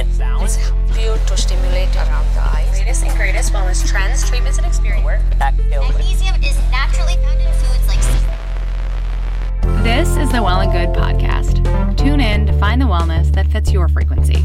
and sound. built to stimulate around the eyes. Latest and greatest wellness trends, treatments, and experience. Tactile. Magnesium is naturally found in foods like This is the Well and Good podcast. Tune in to find the wellness that fits your frequency.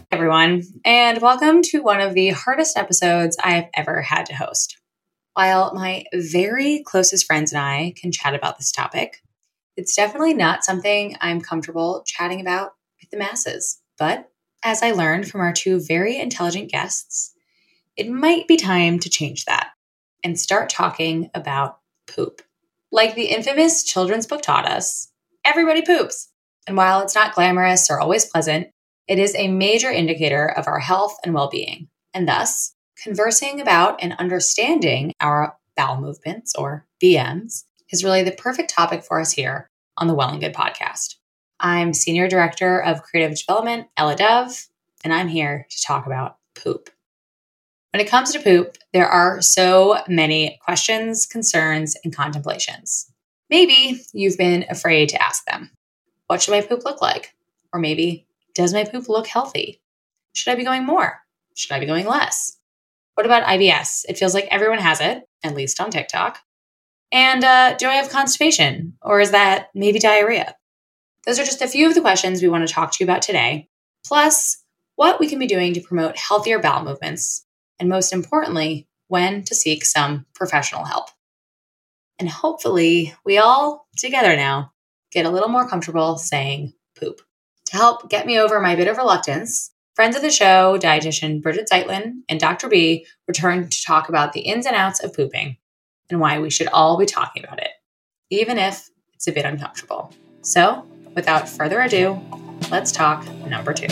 Everyone, and welcome to one of the hardest episodes I have ever had to host. While my very closest friends and I can chat about this topic, it's definitely not something I'm comfortable chatting about with the masses. But as I learned from our two very intelligent guests, it might be time to change that and start talking about poop. Like the infamous children's book taught us, everybody poops. And while it's not glamorous or always pleasant, it is a major indicator of our health and well being. And thus, conversing about and understanding our bowel movements or BMs is really the perfect topic for us here on the Well and Good podcast. I'm Senior Director of Creative Development, Ella Dove, and I'm here to talk about poop. When it comes to poop, there are so many questions, concerns, and contemplations. Maybe you've been afraid to ask them. What should my poop look like? Or maybe, does my poop look healthy? Should I be going more? Should I be going less? What about IBS? It feels like everyone has it, at least on TikTok. And uh, do I have constipation? Or is that maybe diarrhea? Those are just a few of the questions we want to talk to you about today, plus what we can be doing to promote healthier bowel movements, and most importantly, when to seek some professional help. And hopefully, we all together now get a little more comfortable saying poop. To help get me over my bit of reluctance, friends of the show, dietitian Brigitte Zeitlin and Dr. B return to talk about the ins and outs of pooping and why we should all be talking about it, even if it's a bit uncomfortable. So, without further ado, let's talk number two.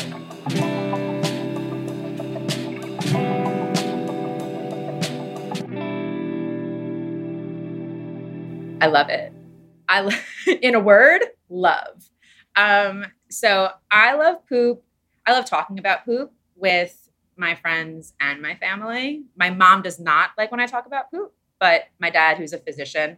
I love it. I in a word, love. Um, so I love poop. I love talking about poop with my friends and my family. My mom does not like when I talk about poop, but my dad, who's a physician,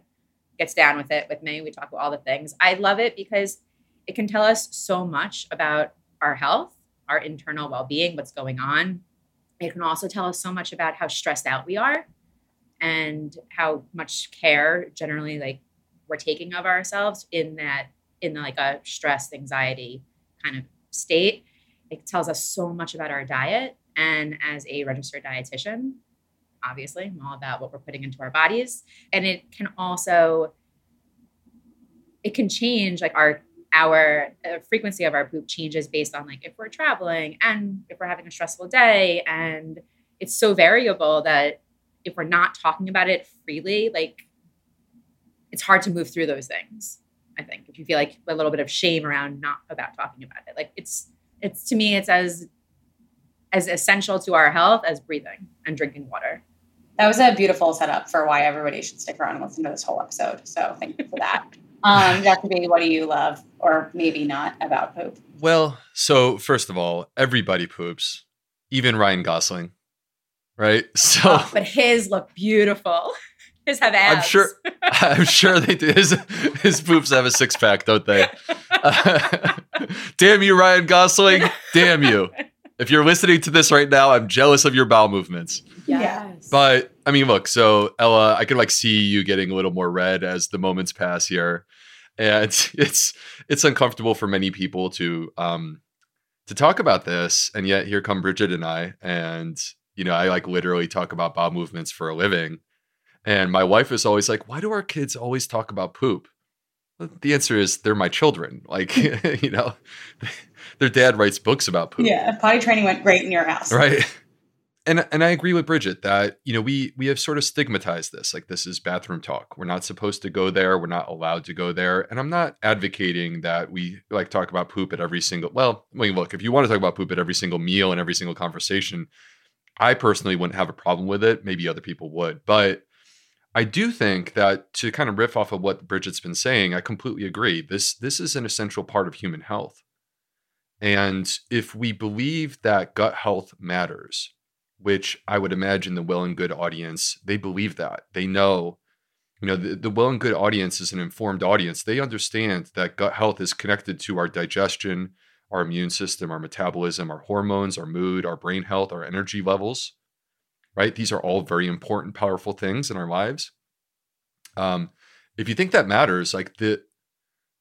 gets down with it with me. We talk about all the things. I love it because it can tell us so much about our health, our internal well-being, what's going on. It can also tell us so much about how stressed out we are and how much care generally like we're taking of ourselves in that in like a stress anxiety kind of state. It tells us so much about our diet. And as a registered dietitian obviously i'm all about what we're putting into our bodies. And it can also it can change like our our uh, frequency of our poop changes based on like if we're traveling and if we're having a stressful day. And it's so variable that if we're not talking about it freely, like it's hard to move through those things. I think if you feel like a little bit of shame around not about talking about it, like it's it's to me it's as as essential to our health as breathing and drinking water. That was a beautiful setup for why everybody should stick around and listen to this whole episode. So thank you for that. Um, Dr. B, what do you love or maybe not about poop? Well, so first of all, everybody poops, even Ryan Gosling, right? So Oh, but his look beautiful. His have abs. I'm sure. I'm sure they do. His, his poops have a six pack, don't they? damn you, Ryan Gosling! Damn you! If you're listening to this right now, I'm jealous of your bowel movements. Yes. But I mean, look. So Ella, I can like see you getting a little more red as the moments pass here, and it's it's uncomfortable for many people to um to talk about this, and yet here come Brigitte and I, and you know, I like literally talk about bowel movements for a living. And my wife is always like, why do our kids always talk about poop? The answer is they're my children. Like, hmm. you know, their dad writes books about poop. Yeah, potty training went great in your house. Right. And and I agree with Brigitte that, you know, we we have sort of stigmatized this. Like this is bathroom talk. We're not supposed to go there. We're not allowed to go there. And I'm not advocating that we like talk about poop at every single well, I mean, look, if you want to talk about poop at every single meal and every single conversation, I personally wouldn't have a problem with it. Maybe other people would. But I do think that to kind of riff off of what Brigitte's been saying, I completely agree. This this is an essential part of human health. And if we believe that gut health matters, which I would imagine the well and good audience, they believe that. They know, you know, the, the well and good audience is an informed audience. They understand that gut health is connected to our digestion, our immune system, our metabolism, our hormones, our mood, our brain health, our energy levels right? These are all very important, powerful things in our lives. Um, if you think that matters, like the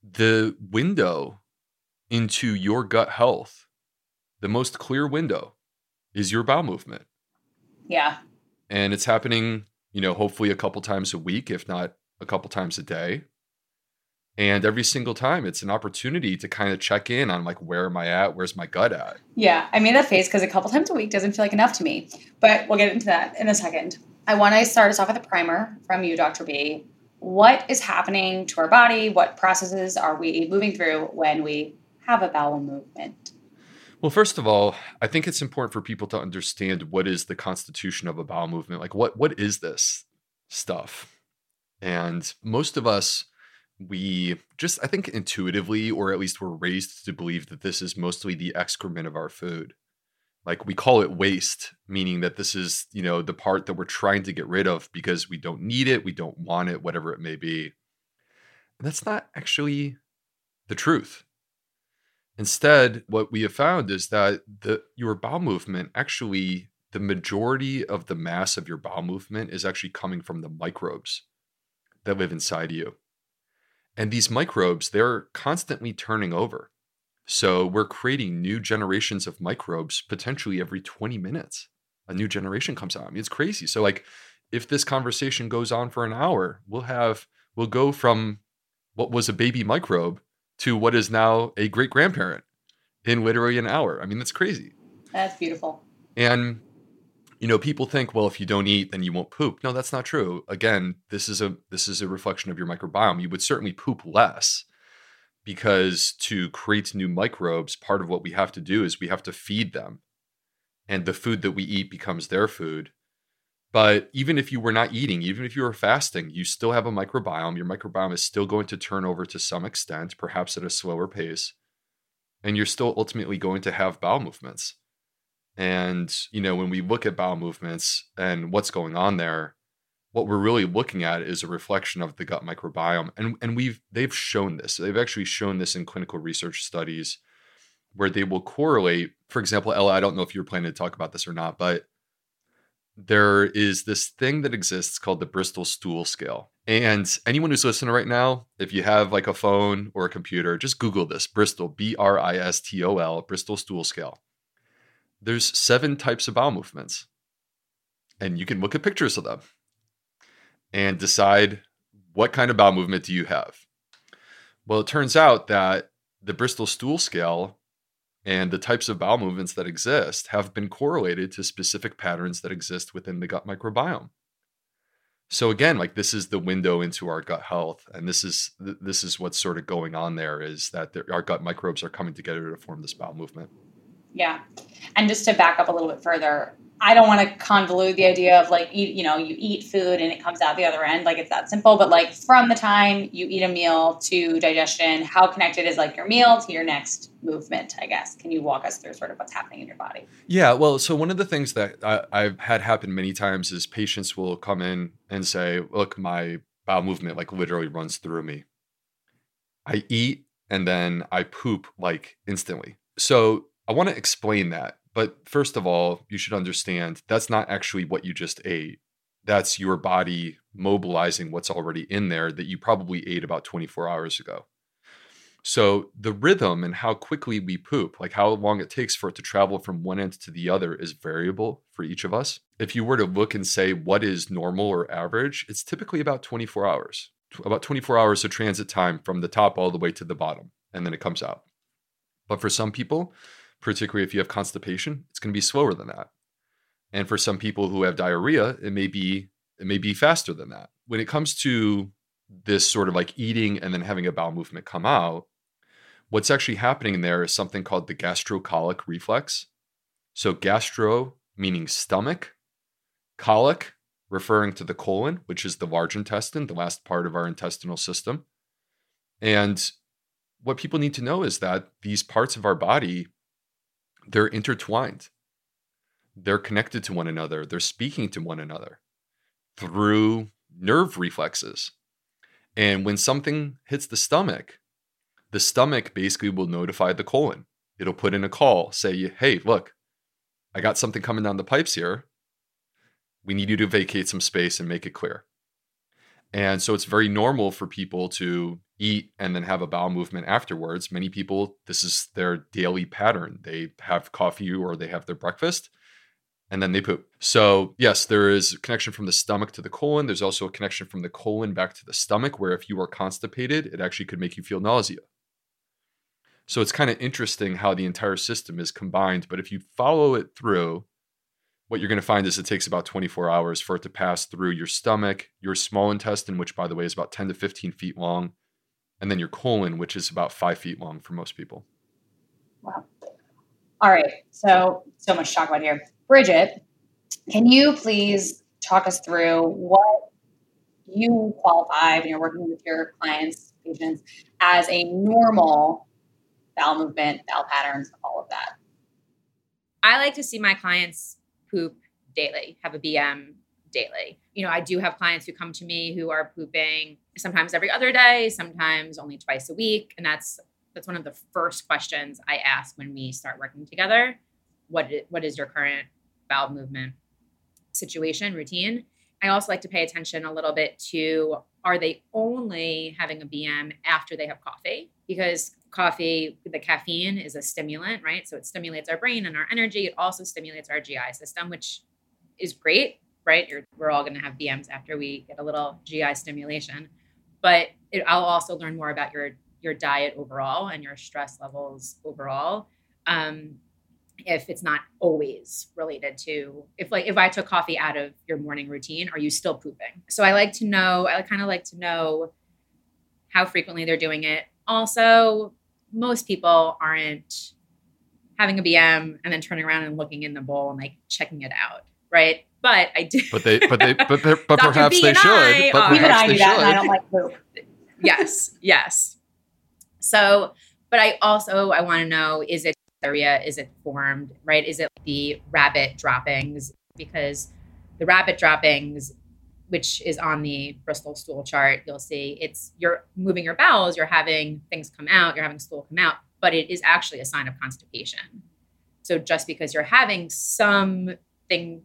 the window into your gut health, the most clear window is your bowel movement, Yeah. and it's happening, you know, hopefully a couple times a week, if not a couple times a day. And every single time, it's an opportunity to kind of check in on like, where am I at? Where's my gut at? Yeah, I made that face because a couple times a week doesn't feel like enough to me. But we'll get into that in a second. I want to start us off with a primer from you, Dr. B. What is happening to our body? What processes are we moving through when we have a bowel movement? Well, first of all, I think it's important for people to understand what is the constitution of a bowel movement. Like, what what is this stuff? And most of us, we just, I think, intuitively, or at least we're raised to believe that this is mostly the excrement of our food. Like we call it waste, meaning that this is, you know, the part that we're trying to get rid of because we don't need it, we don't want it, whatever it may be. And that's not actually the truth. Instead, what we have found is that the your bowel movement actually the majority of the mass of your bowel movement is actually coming from the microbes that live inside you. And these microbes, they're constantly turning over. So we're creating new generations of microbes potentially every 20 minutes. A new generation comes out. I mean, it's crazy. So like if this conversation goes on for an hour, we'll have we'll go from what was a baby microbe to what is now a great grandparent in literally an hour. I mean, that's crazy. That's beautiful. And you know, people think, well, if you don't eat, then you won't poop. No, that's not true. Again, this is a this is a reflection of your microbiome. You would certainly poop less because to create new microbes, part of what we have to do is we have to feed them. And the food that we eat becomes their food. But even if you were not eating, even if you were fasting, you still have a microbiome. Your microbiome is still going to turn over to some extent, perhaps at a slower pace. And you're still ultimately going to have bowel movements. And, you know, when we look at bowel movements and what's going on there, what we're really looking at is a reflection of the gut microbiome. And and we've they've shown this. They've actually shown this in clinical research studies where they will correlate, for example, Ella, I don't know if you're planning to talk about this or not, but there is this thing that exists called the Bristol stool scale. And anyone who's listening right now, if you have like a phone or a computer, just Google this Bristol, B R I S T O L, Bristol stool scale. There's seven types of bowel movements, and you can look at pictures of them and decide what kind of bowel movement do you have. Well, it turns out that the Bristol stool scale and the types of bowel movements that exist have been correlated to specific patterns that exist within the gut microbiome. So again, like this is the window into our gut health, and this is this is what's sort of going on there is that there, our gut microbes are coming together to form this bowel movement. Yeah. And just to back up a little bit further, I don't want to convolute the idea of like eat, you know, you eat food and it comes out the other end, like it's that simple. But like from the time you eat a meal to digestion, how connected is like your meal to your next movement? I guess. Can you walk us through sort of what's happening in your body? Yeah, well, so one of the things that I, I've had happen many times is patients will come in and say, "Look, my bowel movement like literally runs through me. I eat and then I poop like instantly." So I want to explain that but first of all, you should understand that's not actually what you just ate. That's your body mobilizing what's already in there that you probably ate about 24 hours ago. So the rhythm and how quickly we poop, like how long it takes for it to travel from one end to the other, is variable for each of us. If you were to look and say what is normal or average, it's typically about 24 hours, about 24 hours of transit time from the top all the way to the bottom, and then it comes out. But for some people, particularly if you have constipation, it's going to be slower than that. And for some people who have diarrhea, it may be it may be faster than that. When it comes to this sort of like eating and then having a bowel movement come out, what's actually happening in there is something called the gastrocolic reflex. So gastro meaning stomach, colic referring to the colon, which is the large intestine, the last part of our intestinal system. And what people need to know is that these parts of our body they're intertwined. They're connected to one another. They're speaking to one another through nerve reflexes. And when something hits the stomach, the stomach basically will notify the colon. It'll put in a call, say, hey, look, I got something coming down the pipes here. We need you to vacate some space and make it clear. And so it's very normal for people to eat and then have a bowel movement afterwards. Many people, this is their daily pattern. They have coffee or they have their breakfast and then they poop. So, yes, there is a connection from the stomach to the colon. There's also a connection from the colon back to the stomach, where if you are constipated, it actually could make you feel nausea. So, it's kind of interesting how the entire system is combined. But if you follow it through, what you're going to find is it takes about 24 hours for it to pass through your stomach, your small intestine, which, by the way, is about 10 to 15 feet long, and then your colon, which is about five feet long for most people. Wow. All right. So, so much to talk about here. Brigitte, can you please talk us through what you qualify when you're working with your clients, patients, as a normal bowel movement, bowel patterns, all of that? I like to see my clients poop daily, have a BM daily. You know, I do have clients who come to me who are pooping sometimes every other day, sometimes only twice a week, and that's that's one of the first questions I ask when we start working together. What is, what is your current bowel movement situation routine? I also like to pay attention a little bit to are they only having a BM after they have coffee? Because coffee, the caffeine is a stimulant, right? So it stimulates our brain and our energy. It also stimulates our GI system, which is great right? You're, we're all going to have BMs after we get a little GI stimulation. But it, I'll also learn more about your your diet overall and your stress levels overall. Um, if it's not always related to if like if I took coffee out of your morning routine, are you still pooping? So I like to know. I kind of like to know how frequently they're doing it. Also, most people aren't having a BM and then turning around and looking in the bowl and like checking it out, right? But I do. But they, but they, but, but perhaps B they should. I, but uh, Even I do they that, and I should. don't like poop. yes, yes. So, but I also I want to know: is it area? Is it formed? Right? Is it the rabbit droppings? Because the rabbit droppings, which is on the Bristol stool chart, you'll see it's you're moving your bowels, you're having things come out, you're having stool come out, but it is actually a sign of constipation. So just because you're having something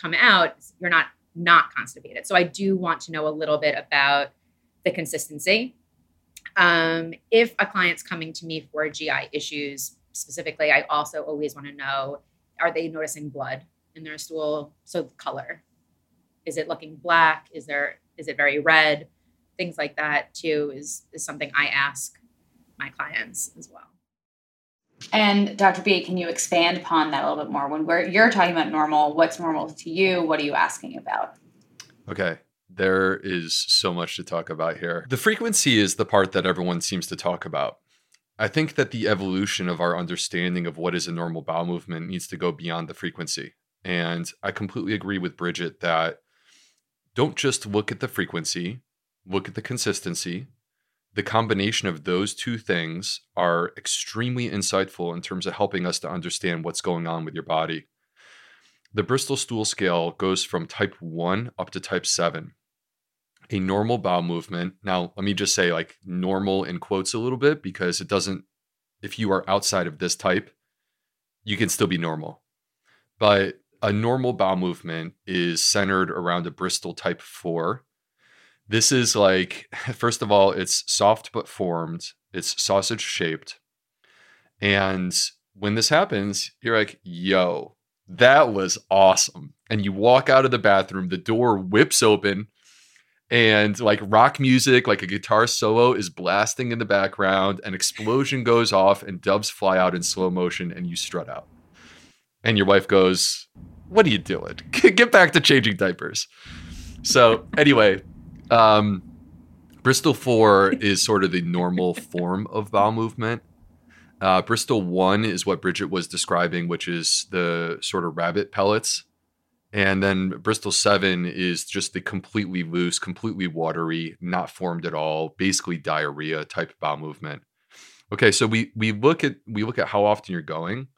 come out, you're not not constipated. So I do want to know a little bit about the consistency. Um, if a client's coming to me for GI issues specifically, I also always want to know are they noticing blood in their stool? So color. Is it looking black? Is there is it very red? Things like that too is is something I ask my clients as well. And Dr. B, can you expand upon that a little bit more? When you're talking about normal, what's normal to you? What are you asking about? Okay. There is so much to talk about here. The frequency is the part that everyone seems to talk about. I think that the evolution of our understanding of what is a normal bowel movement needs to go beyond the frequency. And I completely agree with Brigitte that don't just look at the frequency, look at the consistency. The combination of those two things are extremely insightful in terms of helping us to understand what's going on with your body. The Bristol stool scale goes from type 1 up to type 7. A normal bowel movement. Now, let me just say like normal in quotes a little bit because it doesn't, if you are outside of this type, you can still be normal. But a normal bowel movement is centered around a Bristol type 4. This is like, first of all, it's soft but formed, it's sausage shaped. And when this happens, you're like, yo, that was awesome. And you walk out of the bathroom, the door whips open, and like rock music, like a guitar solo is blasting in the background, an explosion goes off, and doves fly out in slow motion, and you strut out. And your wife goes, What are you doing? Get back to changing diapers. So, anyway, um, Bristol 4 is sort of the normal form of bowel movement. Uh, Bristol 1 is what Brigitte was describing, which is the sort of rabbit pellets. And then Bristol 7 is just the completely loose, completely watery, not formed at all, basically diarrhea type bowel movement. Okay, so we we look at we look at how often you're going.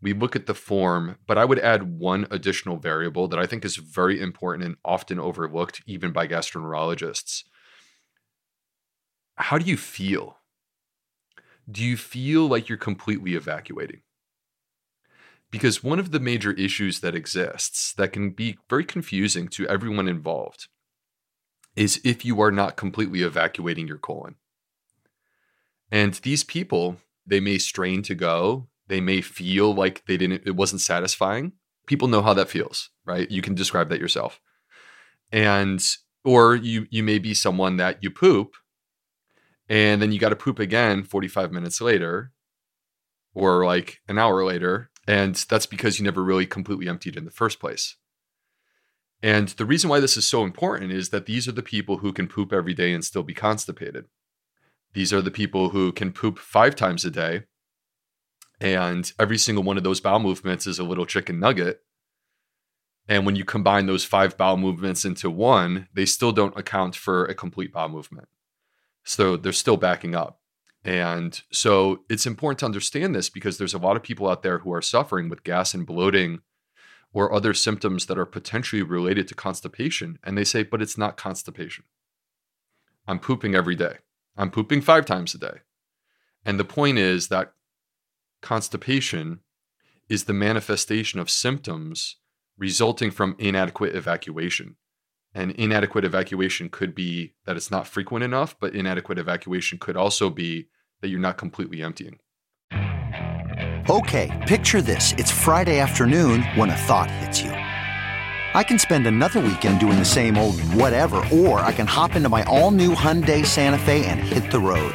We look at the form, but I would add one additional variable that I think is very important and often overlooked even by gastroenterologists. How do you feel? do you feel like you're completely evacuating? Because one of the major issues that exists that can be very confusing to everyone involved is if you are not completely evacuating your colon. And these people, they may strain to go, they may feel like they didn't it wasn't satisfying. People know how that feels, right? You can describe that yourself. And or you you may be someone that you poop and then you got to poop again 45 minutes later or like an hour later and that's because you never really completely emptied in the first place and the reason why this is so important is that these are the people who can poop every day and still be constipated these are the people who can poop five times a day and every single one of those bowel movements is a little chicken nugget and when you combine those five bowel movements into one they still don't account for a complete bowel movement so they're still backing up. And so it's important to understand this because there's a lot of people out there who are suffering with gas and bloating or other symptoms that are potentially related to constipation. And they say, but it's not constipation. I'm pooping every day. I'm pooping five times a day. And the point is that constipation is the manifestation of symptoms resulting from inadequate evacuation. And inadequate evacuation could be that it's not frequent enough, but inadequate evacuation could also be that you're not completely emptying. Okay, picture this. It's Friday afternoon when a thought hits you. I can spend another weekend doing the same old whatever, or I can hop into my all new Hyundai Santa Fe and hit the road.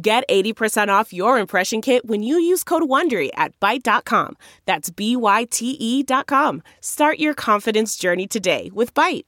Get 80% off your impression kit when you use code WONDERY at Byte.com. That's B-Y-T-E dot com. Start your confidence journey today with Byte.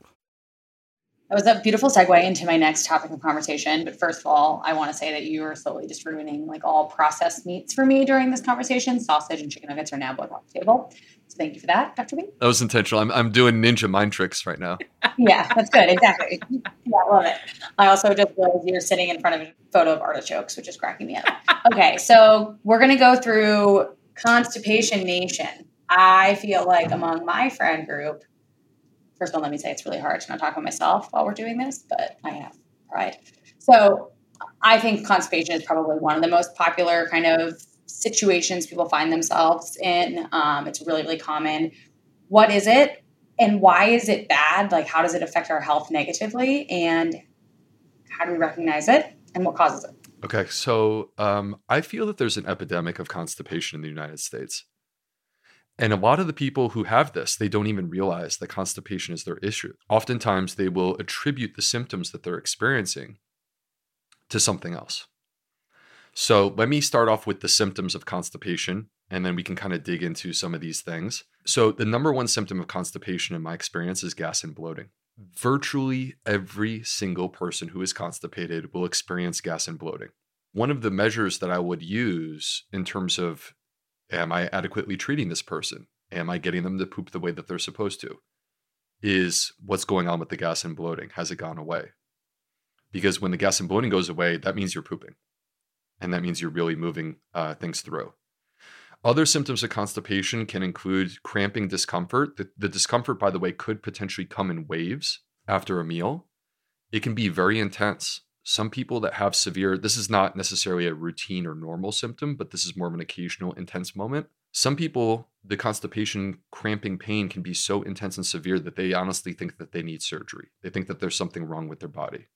That was a beautiful segue into my next topic of conversation. But first of all, I want to say that you are slowly just ruining like all processed meats for me during this conversation. Sausage and chicken nuggets are now both off the table. Thank you for that, Dr. B. That was intentional. I'm, I'm doing ninja mind tricks right now. yeah, that's good. Exactly. Yeah, I love it. I also just realized you're sitting in front of a photo of artichokes, which is cracking me up. Okay, so we're going to go through Constipation Nation. I feel like among my friend group, first of all, let me say it's really hard to not talk about myself while we're doing this, but I have pride. So I think constipation is probably one of the most popular kind of situations people find themselves in. Um, it's really, really common. What is it? And why is it bad? Like, how does it affect our health negatively? And how do we recognize it? And what causes it? Okay, so um, I feel that there's an epidemic of constipation in the United States. And a lot of the people who have this, they don't even realize that constipation is their issue. Oftentimes, they will attribute the symptoms that they're experiencing to something else. So, let me start off with the symptoms of constipation, and then we can kind of dig into some of these things. So, the number one symptom of constipation in my experience is gas and bloating. Virtually every single person who is constipated will experience gas and bloating. One of the measures that I would use in terms of Am I adequately treating this person? Am I getting them to poop the way that they're supposed to? Is what's going on with the gas and bloating? Has it gone away? Because when the gas and bloating goes away, that means you're pooping. And that means you're really moving uh, things through. Other symptoms of constipation can include cramping discomfort. The, the discomfort, by the way, could potentially come in waves after a meal. It can be very intense some people that have severe, this is not necessarily a routine or normal symptom, but this is more of an occasional intense moment. Some people, the constipation, cramping pain can be so intense and severe that they honestly think that they need surgery. They think that there's something wrong with their body.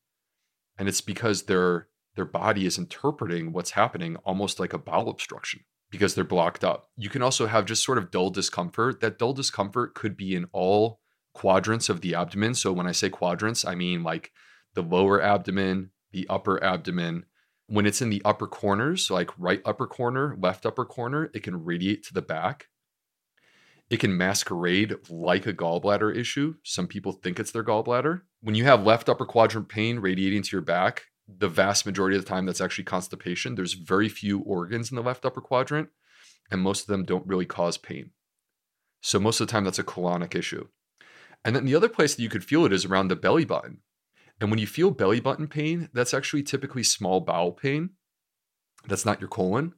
And it's because their their body is interpreting what's happening almost like a bowel obstruction because they're blocked up. You can also have just sort of dull discomfort. That dull discomfort could be in all quadrants of the abdomen. So when I say quadrants, I mean like the lower abdomen, the upper abdomen. When it's in the upper corners, like right upper corner, left upper corner, it can radiate to the back. It can masquerade like a gallbladder issue. Some people think it's their gallbladder. When you have left upper quadrant pain radiating to your back, the vast majority of the time that's actually constipation. There's very few organs in the left upper quadrant, and most of them don't really cause pain. So most of the time that's a colonic issue. And then the other place that you could feel it is around the belly button. And when you feel belly button pain, that's actually typically small bowel pain. That's not your colon.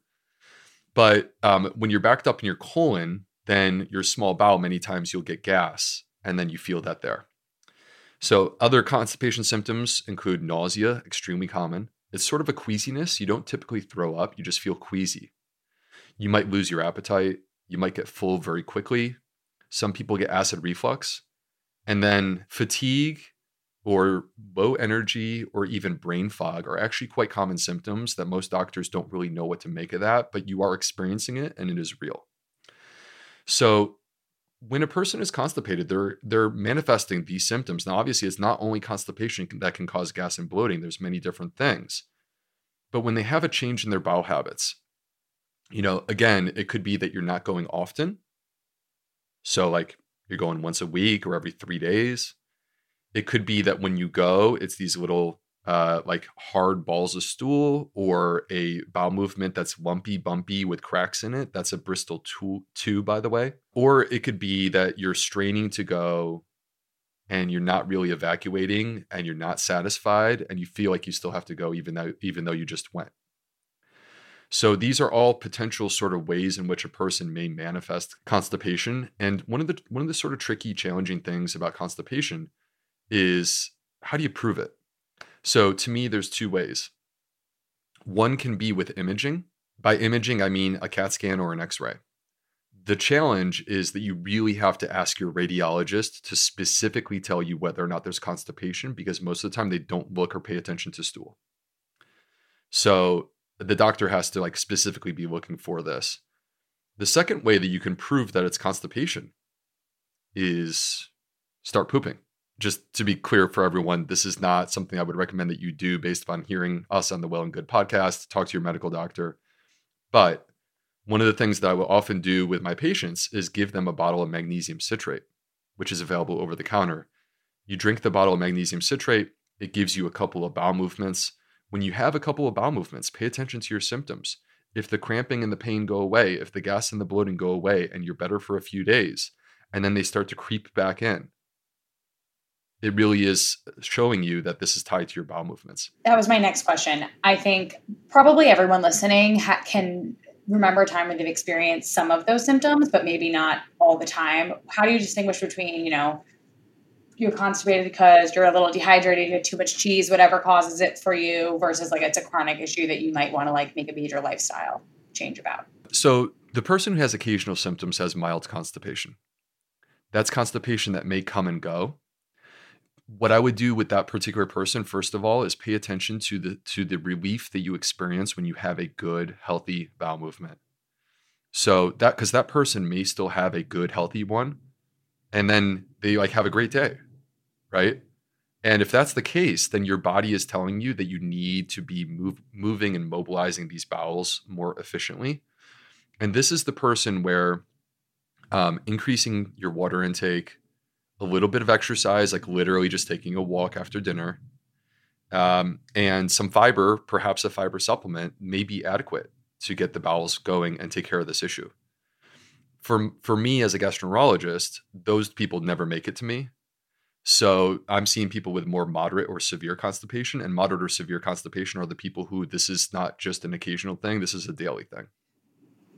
But um, when you're backed up in your colon, then your small bowel, many times you'll get gas, and then you feel that there. So, other constipation symptoms include nausea, extremely common. It's sort of a queasiness. You don't typically throw up, you just feel queasy. You might lose your appetite. You might get full very quickly. Some people get acid reflux. And then fatigue or low energy or even brain fog are actually quite common symptoms that most doctors don't really know what to make of that, but you are experiencing it and it is real. So when a person is constipated, they're they're manifesting these symptoms. Now, obviously, it's not only constipation that can cause gas and bloating. There's many different things. But when they have a change in their bowel habits, you know, again, it could be that you're not going often. So, like you're going once a week or every three days it could be that when you go, it's these little uh, like hard balls of stool or a bowel movement that's lumpy, bumpy with cracks in it. That's a Bristol two, two, by the way. Or it could be that you're straining to go and you're not really evacuating and you're not satisfied and you feel like you still have to go even though even though you just went. So these are all potential sort of ways in which a person may manifest constipation. And one of the one of the sort of tricky, challenging things about constipation is how do you prove it? So to me, there's two ways. One can be with imaging. By imaging, I mean a CAT scan or an x ray. The challenge is that you really have to ask your radiologist to specifically tell you whether or not there's constipation because most of the time they don't look or pay attention to stool. So the doctor has to like specifically be looking for this. The second way that you can prove that it's constipation is start pooping just to be clear for everyone, this is not something I would recommend that you do based upon hearing us on the Well and Good podcast. Talk to your medical doctor. But one of the things that I will often do with my patients is give them a bottle of magnesium citrate, which is available over the counter. You drink the bottle of magnesium citrate, it gives you a couple of bowel movements. When you have a couple of bowel movements, pay attention to your symptoms. If the cramping and the pain go away, if the gas and the bloating go away, and you're better for a few days, and then they start to creep back in, it really is showing you that this is tied to your bowel movements. That was my next question. I think probably everyone listening ha- can remember a time when they've experienced some of those symptoms, but maybe not all the time. How do you distinguish between, you know, you're constipated because you're a little dehydrated, you had too much cheese, whatever causes it for you, versus like it's a chronic issue that you might want to like make a major lifestyle change about? So the person who has occasional symptoms has mild constipation. That's constipation that may come and go what I would do with that particular person, first of all, is pay attention to the to the relief that you experience when you have a good, healthy bowel movement. So that because that person may still have a good, healthy one, and then they like have a great day, right? And if that's the case, then your body is telling you that you need to be move, moving and mobilizing these bowels more efficiently. And this is the person where um, increasing your water intake, a little bit of exercise, like literally just taking a walk after dinner, um, and some fiber, perhaps a fiber supplement, may be adequate to get the bowels going and take care of this issue. For, for me as a gastroenterologist, those people never make it to me. So I'm seeing people with more moderate or severe constipation, and moderate or severe constipation are the people who this is not just an occasional thing, this is a daily thing.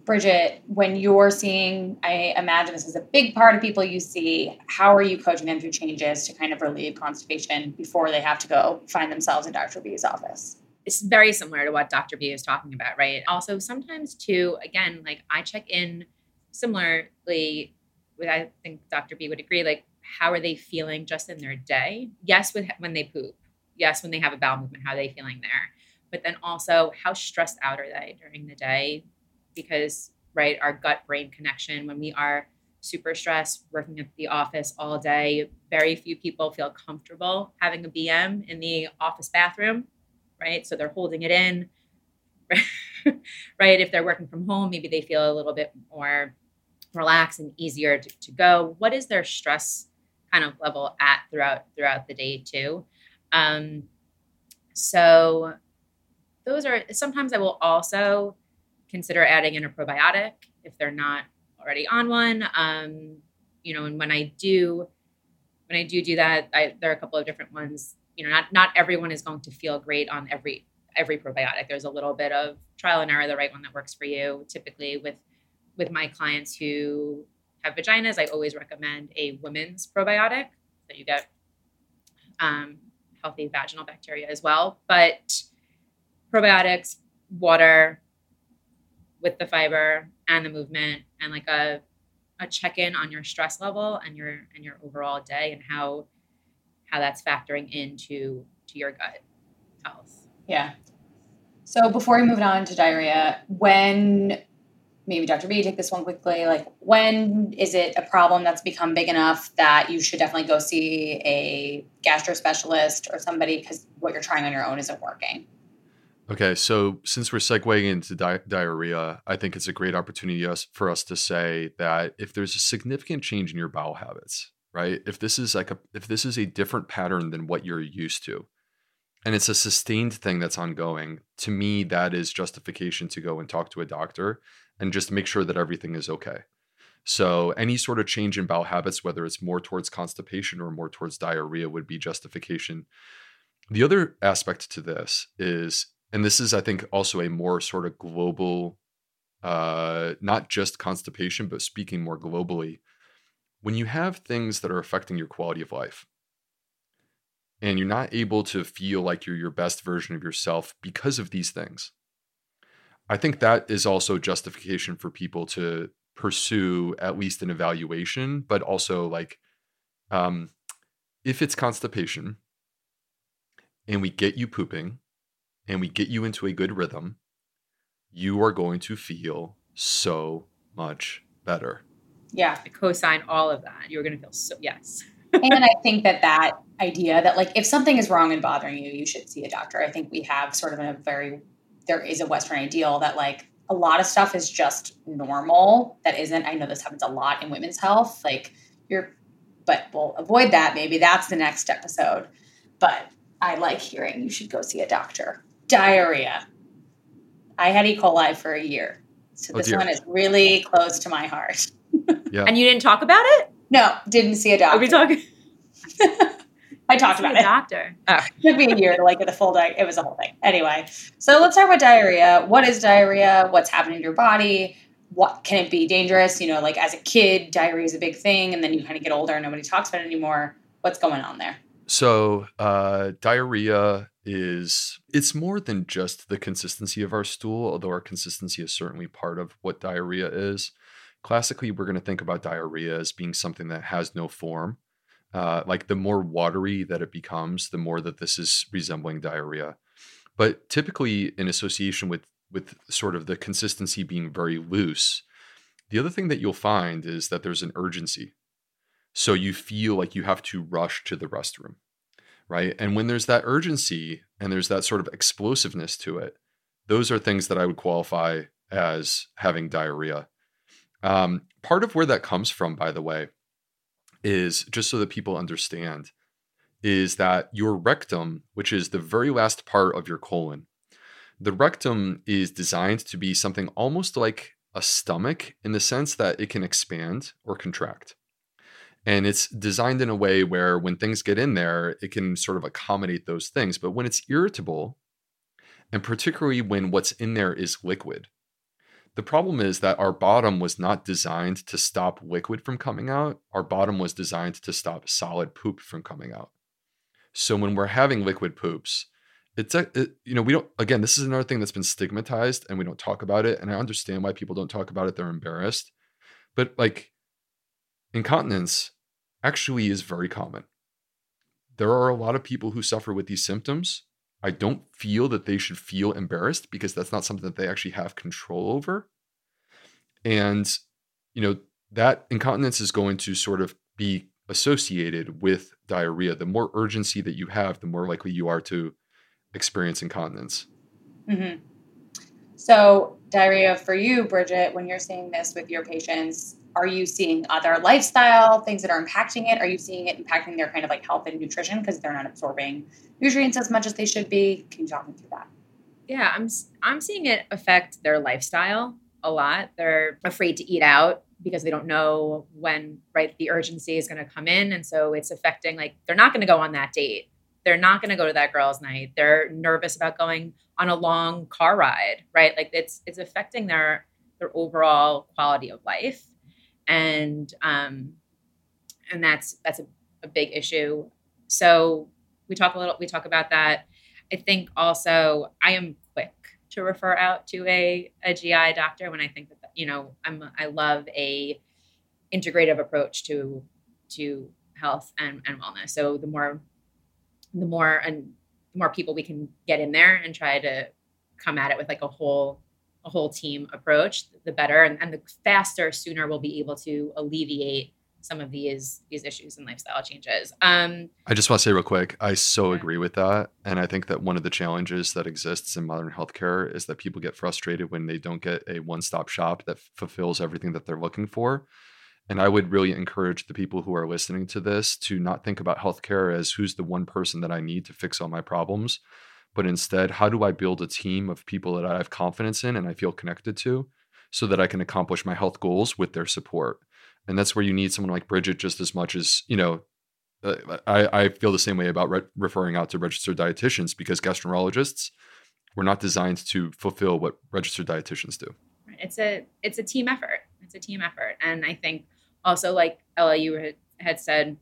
Brigitte, when you're seeing, I imagine this is a big part of people you see, how are you coaching them through changes to kind of relieve constipation before they have to go find themselves in Dr. B's office? It's very similar to what Dr. B is talking about, right? Also, sometimes too, again, like I check in similarly with, I think Dr. B would agree, like how are they feeling just in their day? Yes, with when they poop. Yes, when they have a bowel movement, how are they feeling there? But then also, how stressed out are they during the day? Because right our gut brain connection when we are super stressed working at the office all day very few people feel comfortable having a bm in the office bathroom right? So they're holding it in right? If they're working from home maybe they feel a little bit more relaxed and easier to, to go. What is their stress kind of level at throughout throughout the day too? Um, so those are sometimes i will also consider adding in a probiotic if they're not already on one. Um, you know, and when I do, when I do do that, I, there are a couple of different ones. You know, not not everyone is going to feel great on every every probiotic. There's a little bit of trial and error, the right one that works for you. Typically, with with my clients who have vaginas, I always recommend a women's probiotic so you get um, healthy vaginal bacteria as well. But probiotics, water, with the fiber and the movement and like a a check-in on your stress level and your and your overall day and how how that's factoring into to your gut health. Yeah. So before we move on to diarrhea, when maybe Dr. B take this one quickly, like when is it a problem that's become big enough that you should definitely go see a gastro specialist or somebody because what you're trying on your own isn't working? Okay, so since we're segueing into di- diarrhea, I think it's a great opportunity us, for us to say that if there's a significant change in your bowel habits, right? If this is like a if this is a different pattern than what you're used to, and it's a sustained thing that's ongoing, to me that is justification to go and talk to a doctor and just make sure that everything is okay. So any sort of change in bowel habits, whether it's more towards constipation or more towards diarrhea, would be justification. The other aspect to this is and this is i think also a more sort of global uh not just constipation but speaking more globally. When you have things that are affecting your quality of life and you're not able to feel like you're your best version of yourself because of these things i think that is also justification for people to pursue at least an evaluation but also like um if it's constipation and we get you pooping and we get you into a good rhythm, you are going to feel so much better. Yeah. I co-sign all of that. You're going to feel so, yes. and I think that that idea that like if something is wrong and bothering you, you should see a doctor. I think we have sort of a very, there is a Western ideal that like a lot of stuff is just normal. That isn't, I know this happens a lot in women's health. Like you're but we'll avoid that. Maybe that's the next episode. But I like hearing you should go see a doctor. Diarrhea. I had E. coli for a year. So Oh, this dear. one is really close to my heart. Yeah. And you didn't talk about it? No, didn't see a doctor. Are we talking? I talked about a it. doctor. Oh. took me a year to like get the full diet. It was a whole thing. Anyway, so let's talk about diarrhea. What is diarrhea? What's happening to your body? What can it be dangerous? You know, like as a kid, diarrhea is a big thing, and then you kind of get older and nobody talks about it anymore. What's going on there? So, uh, diarrhea is it's more than just the consistency of our stool, although our consistency is certainly part of what diarrhea is. Classically, we're going to think about diarrhea as being something that has no form. Uh, like the more watery that it becomes, the more that this is resembling diarrhea. But typically, in association with with sort of the consistency being very loose, the other thing that you'll find is that there's an urgency. So you feel like you have to rush to the restroom, right? And when there's that urgency and there's that sort of explosiveness to it, those are things that I would qualify as having diarrhea. Um, part of where that comes from, by the way, is just so that people understand, is that your rectum, which is the very last part of your colon, the rectum is designed to be something almost like a stomach in the sense that it can expand or contract. And it's designed in a way where when things get in there, it can sort of accommodate those things. But when it's irritable, and particularly when what's in there is liquid, the problem is that our bottom was not designed to stop liquid from coming out. Our bottom was designed to stop solid poop from coming out. So when we're having liquid poops, it's a, it, you know we don't again this is another thing that's been stigmatized and we don't talk about it and i understand why people don't talk about it they're embarrassed but like incontinence actually is very common there are a lot of people who suffer with these symptoms i don't feel that they should feel embarrassed because that's not something that they actually have control over and you know that incontinence is going to sort of be associated with diarrhea the more urgency that you have the more likely you are to experience incontinence. Mm-hmm. So, diarrhea for you, Brigitte, when you're seeing this with your patients, are you seeing other lifestyle things that are impacting it? Are you seeing it impacting their kind of like health and nutrition because they're not absorbing nutrients as much as they should be? Can you talk me through that? Yeah, I'm I'm seeing it affect their lifestyle a lot. They're afraid to eat out because they don't know when right the urgency is going to come in and so it's affecting like they're not going to go on that date. They're not going to go to that girls night. They're nervous about going on a long car ride, right? Like it's it's affecting their their overall quality of life. And um and that's that's a, a big issue. So we talk a little we talk about that. I think also I am quick to refer out to a, a GI doctor when I think that you know I'm I love a integrative approach to to health and, and wellness. So the more the more and the more people we can get in there and try to come at it with like a whole a whole team approach, the better and, and the faster sooner we'll be able to alleviate some of these these issues and lifestyle changes. Um, I just want to say real quick, I so Yeah. agree with that. And I think that one of the challenges that exists in modern healthcare is that people get frustrated when they don't get a one stop shop that fulfills everything that they're looking for. And I would really encourage the people who are listening to this to not think about healthcare as who's the one person that I need to fix all my problems, but instead, how do I build a team of people that I have confidence in and I feel connected to so that I can accomplish my health goals with their support? And that's where you need someone like Brigitte just as much as, you know, uh, I, I feel the same way about re- referring out to registered dietitians because gastroenterologists were not designed to fulfill what registered dietitians do. It's a it's a team effort. It's a team effort, and I think also like Ella, you had, had said,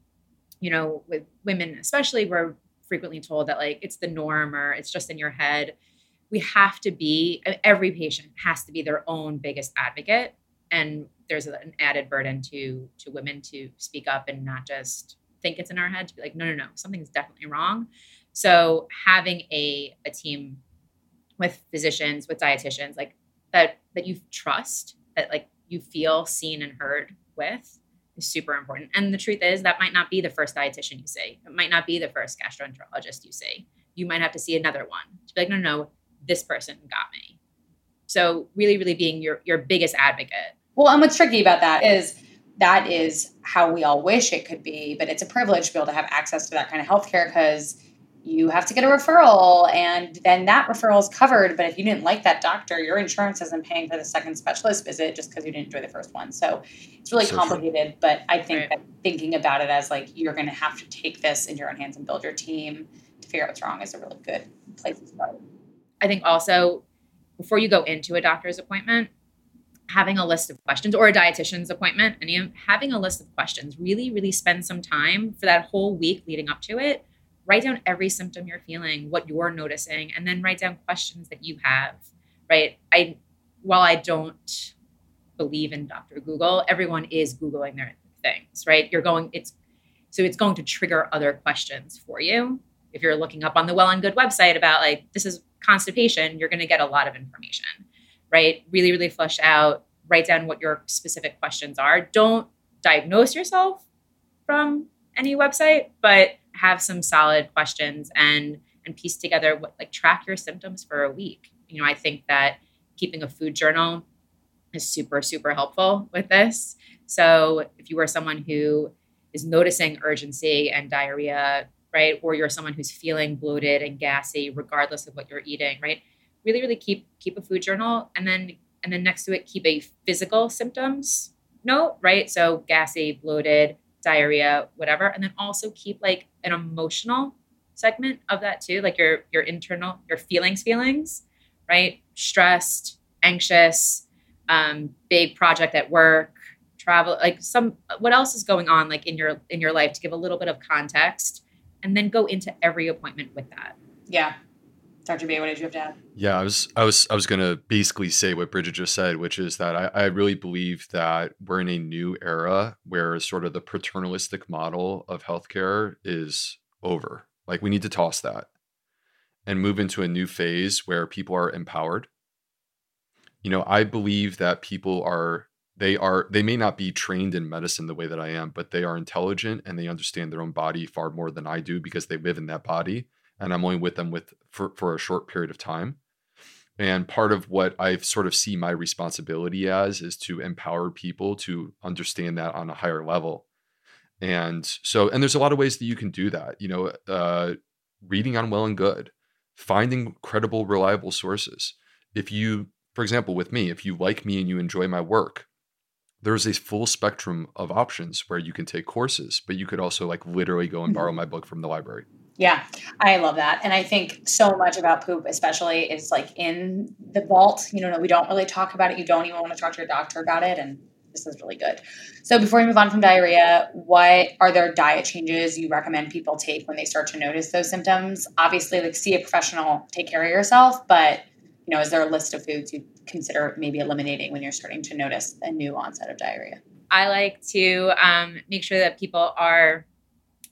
you know, with women especially, we're frequently told that like it's the norm or it's just in your head. We have to be every patient has to be their own biggest advocate, and there's an added burden to to women to speak up and not just think it's in our head to be like, no, no, no, something's definitely wrong. So having a a team with physicians, with dietitians, like that that you trust, that like you feel seen and heard with is super important. And the truth is that might not be the first dietitian you see. It might not be the first gastroenterologist you see. You might have to see another one to be like, no, no, no, this person got me. So really, really being your your biggest advocate. Well, and what's tricky about that is that is how we all wish it could be, but it's a privilege to be able to have access to that kind of healthcare because you have to get a referral and then that referral is covered. But if you didn't like that doctor, your insurance isn't paying for the second specialist visit just because you didn't enjoy the first one. So it's really So true. complicated. But I think Right. that thinking about it as like you're going to have to take this in your own hands and build your team to figure out what's wrong is a really good place to start. I think also before you go into a doctor's appointment, having a list of questions or a dietitian's appointment, and having a list of questions, really, really spend some time for that whole week leading up to it. Write down every symptom you're feeling, what you're noticing, and then write down questions that you have. Right. I while I don't believe in Dr. Google, everyone is Googling their things, right? You're going, it's so it's going to trigger other questions for you. If you're looking up on the Well and Good website about like this is constipation, you're going to get a lot of information, right? Really, really flush out, write down what your specific questions are. Don't diagnose yourself from any website, but have some solid questions and and piece together what like track your symptoms for a week. You know, I think that keeping a food journal is super super helpful with this. So, if you are someone who is noticing urgency and diarrhea, right? Or you're someone who's feeling bloated and gassy regardless of what you're eating, right? Really really keep keep a food journal and then and then next to it keep a physical symptoms note, right? So gassy, bloated, diarrhea, whatever, and then also keep like an emotional segment of that too, like your your internal your feelings feelings, right? Stressed, anxious, um, big project at work, travel, like some what else is going on like in your in your life to give a little bit of context, and then go into every appointment with that. Yeah. Dr. B, what did you have to add? Yeah, I was I was I was gonna basically say what Brigitte just said, which is that I, I really believe that we're in a new era where sort of the paternalistic model of healthcare is over. Like we need to toss that and move into a new phase where people are empowered. You know, I believe that people are they are they may not be trained in medicine the way that I am, but they are intelligent and they understand their own body far more than I do because they live in that body and I'm only with them with for, for a short period of time. And part of what I sort of see my responsibility as is to empower people to understand that on a higher level. And so, and there's a lot of ways that you can do that. You know, uh, reading on well and good, finding credible, reliable sources. If you, for example, with me, if you like me and you enjoy my work, there's a full spectrum of options where you can take courses, but you could also like literally go and borrow my book from the library. Yeah, I love that. And I think so much about poop, especially, is like in the vault. You know, we don't really talk about it. You don't even want to talk to your doctor about it. And this is really good. So, before we move on from diarrhea, what are there diet changes you recommend people take when they start to notice those symptoms? Obviously, like see a professional, take care of yourself. But, you know, is there a list of foods you consider maybe eliminating when you're starting to notice a new onset of diarrhea? I like to um, make sure that people are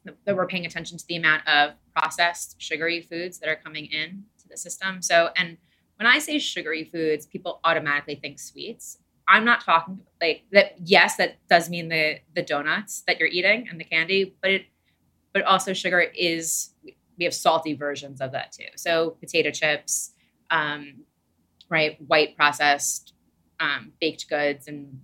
that we're paying attention to the amount of processed sugary foods that are coming in to the system. So, and when I say sugary foods, people automatically think sweets. I'm not talking like that. Yes, that does mean the the donuts that you're eating and the candy, but it but also sugar is we have salty versions of that too. So potato chips, um, right, white processed um, baked goods and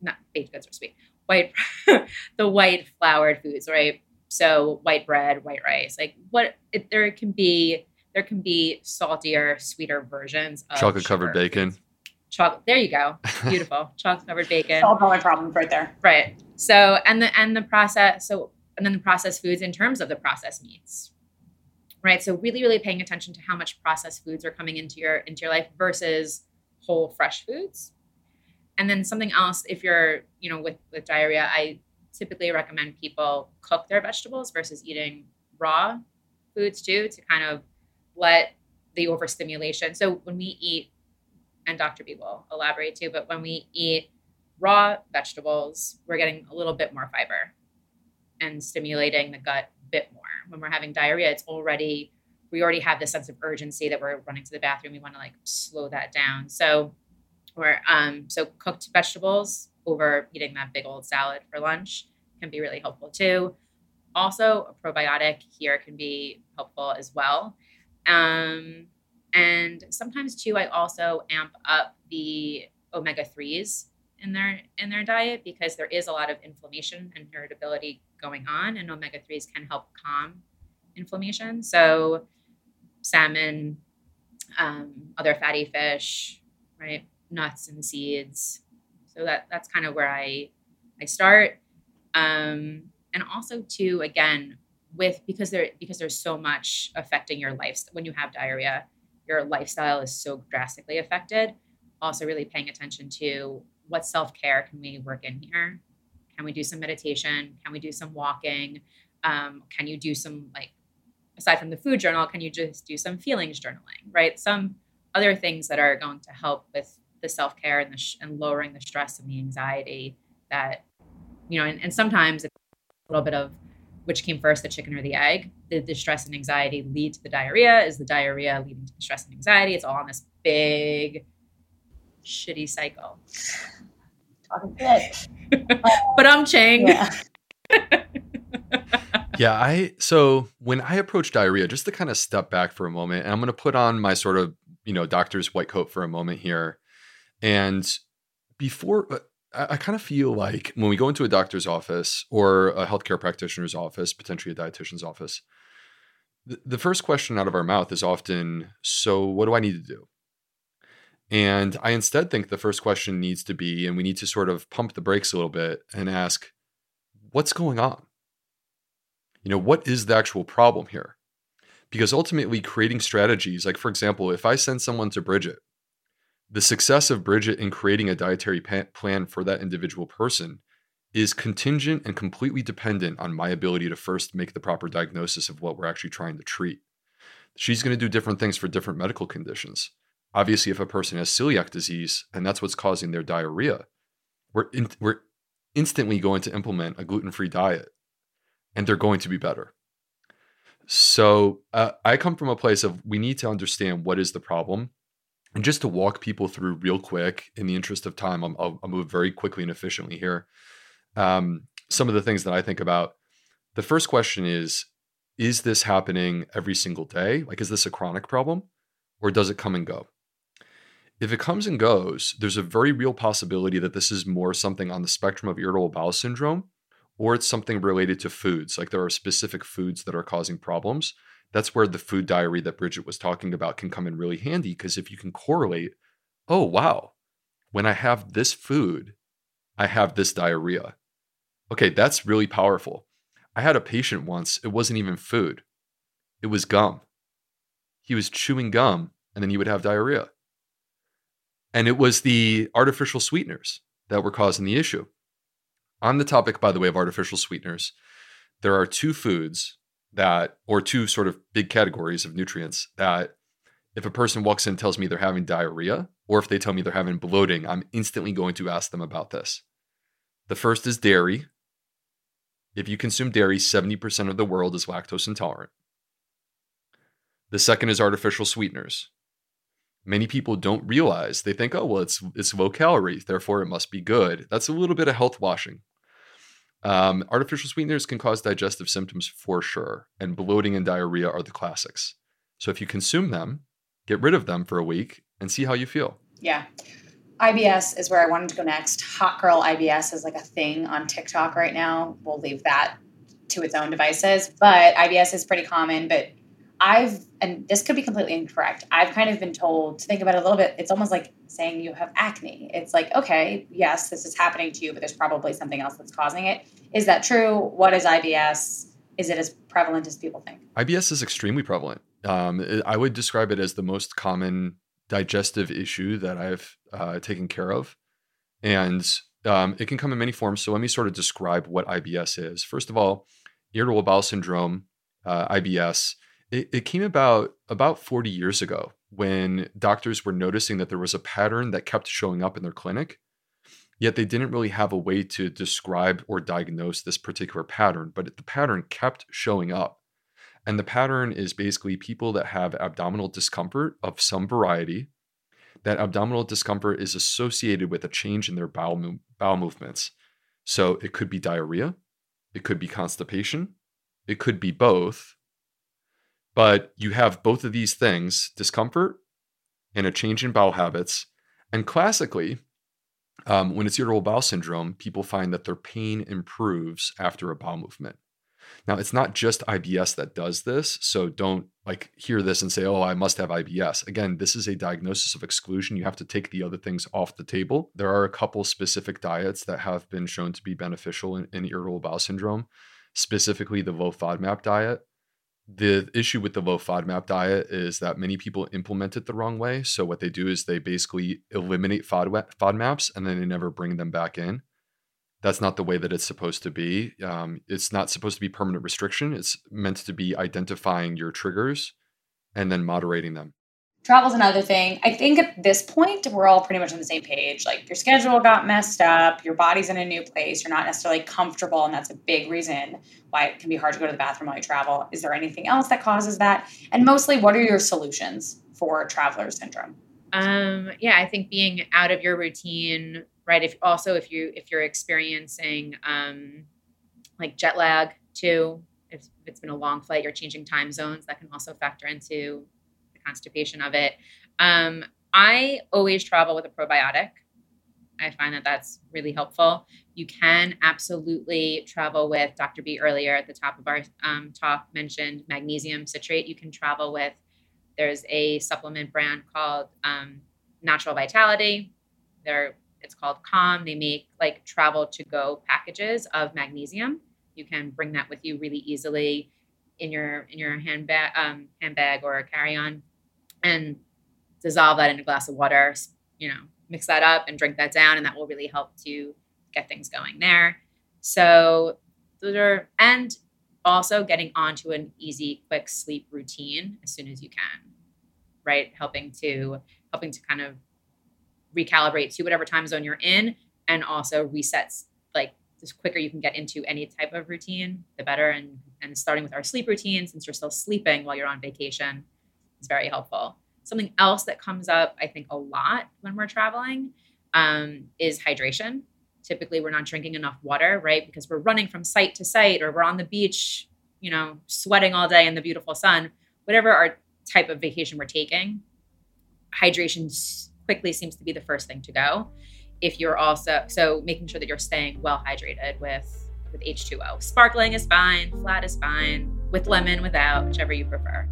not baked goods are sweet. White, the white floured foods, right? So white bread, white rice, like what it, there can be, there can be saltier, sweeter versions of Chocolate covered bacon. foods. Chocolate. There you go. Beautiful. Chocolate covered bacon. Solve all my problems right there. Right. So and the and the process. So and then the processed foods in terms of the processed meats. Right. So really, really paying attention to how much processed foods are coming into your into your life versus whole fresh foods. And then something else, if you're, you know, with with diarrhea, I typically recommend people cook their vegetables versus eating raw foods too, to kind of let the overstimulation. So when we eat, and Dr. B will elaborate too, but when we eat raw vegetables, we're getting a little bit more fiber and stimulating the gut a bit more. When we're having diarrhea, it's already we already have this sense of urgency that we're running to the bathroom. We want to like slow that down. So or um, so cooked vegetables over eating that big old salad for lunch can be really helpful too. Also, a probiotic here can be helpful as well. Um, and sometimes too, I also amp up the omega 3s in their in their diet because there is a lot of inflammation and irritability going on and omega 3s can help calm inflammation so salmon um, other fatty fish right nuts and seeds. So that that's kind of where i i start. Um, and also too again with because there because there's so much affecting your life when you have diarrhea your lifestyle is so drastically affected. Also really paying attention to what self-care can we work in here? Can we do some meditation? Can we do some walking? Um, can you do some like aside from the food journal can you just do some feelings journaling right? Some other things that are going to help with the self-care and the sh- and lowering the stress and the anxiety that you know and, and sometimes it's a little bit of which came first the chicken or the egg. Did the stress and anxiety lead to the diarrhea. Is the diarrhea leading to the stress and anxiety? It's all on this big shitty cycle. Talking shit. but i'm chang. Yeah. yeah, I so when I approach diarrhea, just to kind of step back for a moment, and I'm going to put on my sort of you know doctor's white coat for a moment here, and before uh, I, I kind of feel like when we go into a doctor's office or a healthcare practitioner's office, potentially a dietitian's office, the, the first question out of our mouth is often, "So, what do I need to do?" And I instead think the first question needs to be, and we need to sort of pump the brakes a little bit and ask, "What's going on?" you know what is the actual problem here because ultimately creating strategies like for example if i send someone to Brigitte the success of Brigitte in creating a dietary plan for that individual person is contingent and completely dependent on my ability to first make the proper diagnosis of what we're actually trying to treat she's going to do different things for different medical conditions obviously if a person has celiac disease and that's what's causing their diarrhea we're, in, we're instantly going to implement a gluten-free diet and they're going to be better. So uh, I come from a place of we need to understand what is the problem. And just to walk people through real quick, in the interest of time, I'm, I'll, I'll move very quickly and efficiently here. Um, some of the things that I think about. The first question is Is this happening every single day? Like, is this a chronic problem or does it come and go? If it comes and goes, there's a very real possibility that this is more something on the spectrum of irritable bowel syndrome or it's something related to foods. Like there are specific foods that are causing problems. That's where the food diary that Brigitte was talking about can come in really handy because if you can correlate, oh, wow, when I have this food, I have this diarrhea. Okay, that's really powerful. I had a patient once, it wasn't even food, it was gum. He was chewing gum and then he would have diarrhea. And it was the artificial sweeteners that were causing the issue. On the topic, by the way, of artificial sweeteners, there are two foods that, or two sort of big categories of nutrients that if a person walks in and tells me they're having diarrhea, or if they tell me they're having bloating, I'm instantly going to ask them about this. The first is dairy. If you consume dairy, 70% of the world is lactose intolerant. The second is artificial sweeteners. Many people don't realize they think, oh well, it's it's low calorie, therefore it must be good. That's a little bit of health washing. Um, artificial sweeteners can cause digestive symptoms for sure, and bloating and diarrhea are the classics. So if you consume them, get rid of them for a week and see how you feel. Yeah. IBS is where I wanted to go next. Hot girl IBS is like a thing on TikTok right now. We'll leave that to its own devices. But IBS is pretty common. But I've, and this could be completely incorrect, I've kind of been told to think about it a little bit. It's almost like saying you have acne. It's like, okay, yes, this is happening to you, but there's probably something else that's causing it. Is that true? What is IBS? Is it as prevalent as people think? IBS is extremely prevalent. Um, I would describe it as the most common digestive issue that I've uh, taken care of. And um, it can come in many forms. So let me sort of describe what IBS is. First of all, irritable bowel syndrome, uh, IBS, it, it came about about 40 years ago when doctors were noticing that there was a pattern that kept showing up in their clinic yet they didn't really have a way to describe or diagnose this particular pattern but the pattern kept showing up. And the pattern is basically people that have abdominal discomfort of some variety. That abdominal discomfort is associated with a change in their bowel, mo- bowel movements. So it could be diarrhea it could be constipation it could be both but you have both of these things discomfort and a change in bowel habits. And classically, Um, when it's irritable bowel syndrome, people find that their pain improves after a bowel movement. Now, it's not just IBS that does this. So don't like hear this and say, oh, I must have IBS. Again, this is a diagnosis of exclusion. You have to take the other things off the table. There are a couple specific diets that have been shown to be beneficial in, in irritable bowel syndrome, specifically the low FODMAP diet. The issue with the low FODMAP diet is that many people implement it the wrong way. So what they do is they basically eliminate FODMAPs and then they never bring them back in that's not the way that it's supposed to be. Um, it's not supposed to be permanent restriction. It's meant to be identifying your triggers and then moderating them. Travel's another thing. I think at this point, we're all pretty much on the same page. Like your schedule got messed up, your body's in a new place, you're not necessarily comfortable, and that's a big reason why it can be hard to go to the bathroom while you travel. Is there anything else that causes that? And mostly, what are your solutions for traveler syndrome? Um, yeah, I think being out of your routine, right? If also if you if you're experiencing um, like jet lag too, if it's been a long flight, you're changing time zones, that can also factor into constipation of it. Um, I always travel with a probiotic. I find that that's really helpful. You can absolutely travel with Dr. B earlier at the top of our um, talk mentioned magnesium citrate. You can travel with, there's a supplement brand called um, Natural Vitality. They're it's called Calm. They make like travel to go packages of magnesium. You can bring that with you really easily in your in your handbag um, handbag or carry on, and dissolve that in a glass of water. You know, mix that up and drink that down, and that will really help to get things going there. So those are and also getting onto an easy, quick sleep routine as soon as you can, right? Helping to helping to kind of recalibrate to whatever time zone you're in and also resets like the quicker you can get into any type of routine the better and and starting with our sleep routine since you're still sleeping while you're on vacation is very helpful something else that comes up i think a lot when we're traveling um, is hydration typically we're not drinking enough water right because we're running from site to site or we're on the beach you know sweating all day in the beautiful sun whatever our type of vacation we're taking hydration quickly seems to be the first thing to go. If you're also so making sure that you're staying well hydrated with with H2O. Sparkling is fine, flat is fine, with lemon, without, whichever you prefer.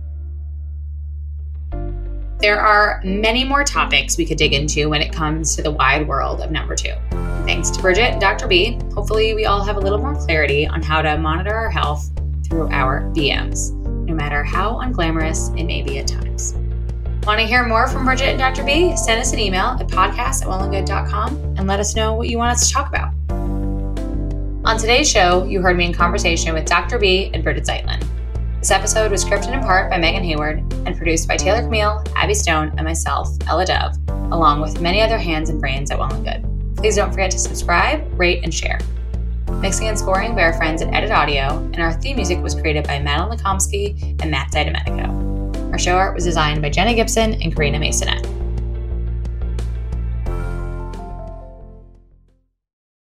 There are many more topics we could dig into when it comes to the wide world of number two. Thanks to Brigitte and Dr. B, hopefully we all have a little more clarity on how to monitor our health through our BMs, no matter how unglamorous it may be at times. Want to hear more from Brigitte and Dr. B? Send us an email at podcast at wellandgood.com and let us know what you want us to talk about. On today's show, you heard me in conversation with Dr. B and Brigitte Zeitlin. This episode was scripted in part by Megan Hayward and produced by Taylor Camille, Abby Stone, and myself, Ella Dove, along with many other hands and brains at Well and Good. Please don't forget to subscribe, rate, and share. Mixing and scoring by our friends at Edit Audio, and our theme music was created by Madeline Lekomsky and Matt Didomenico. Our show art was designed by Jenna Gibson and Karina Masonette.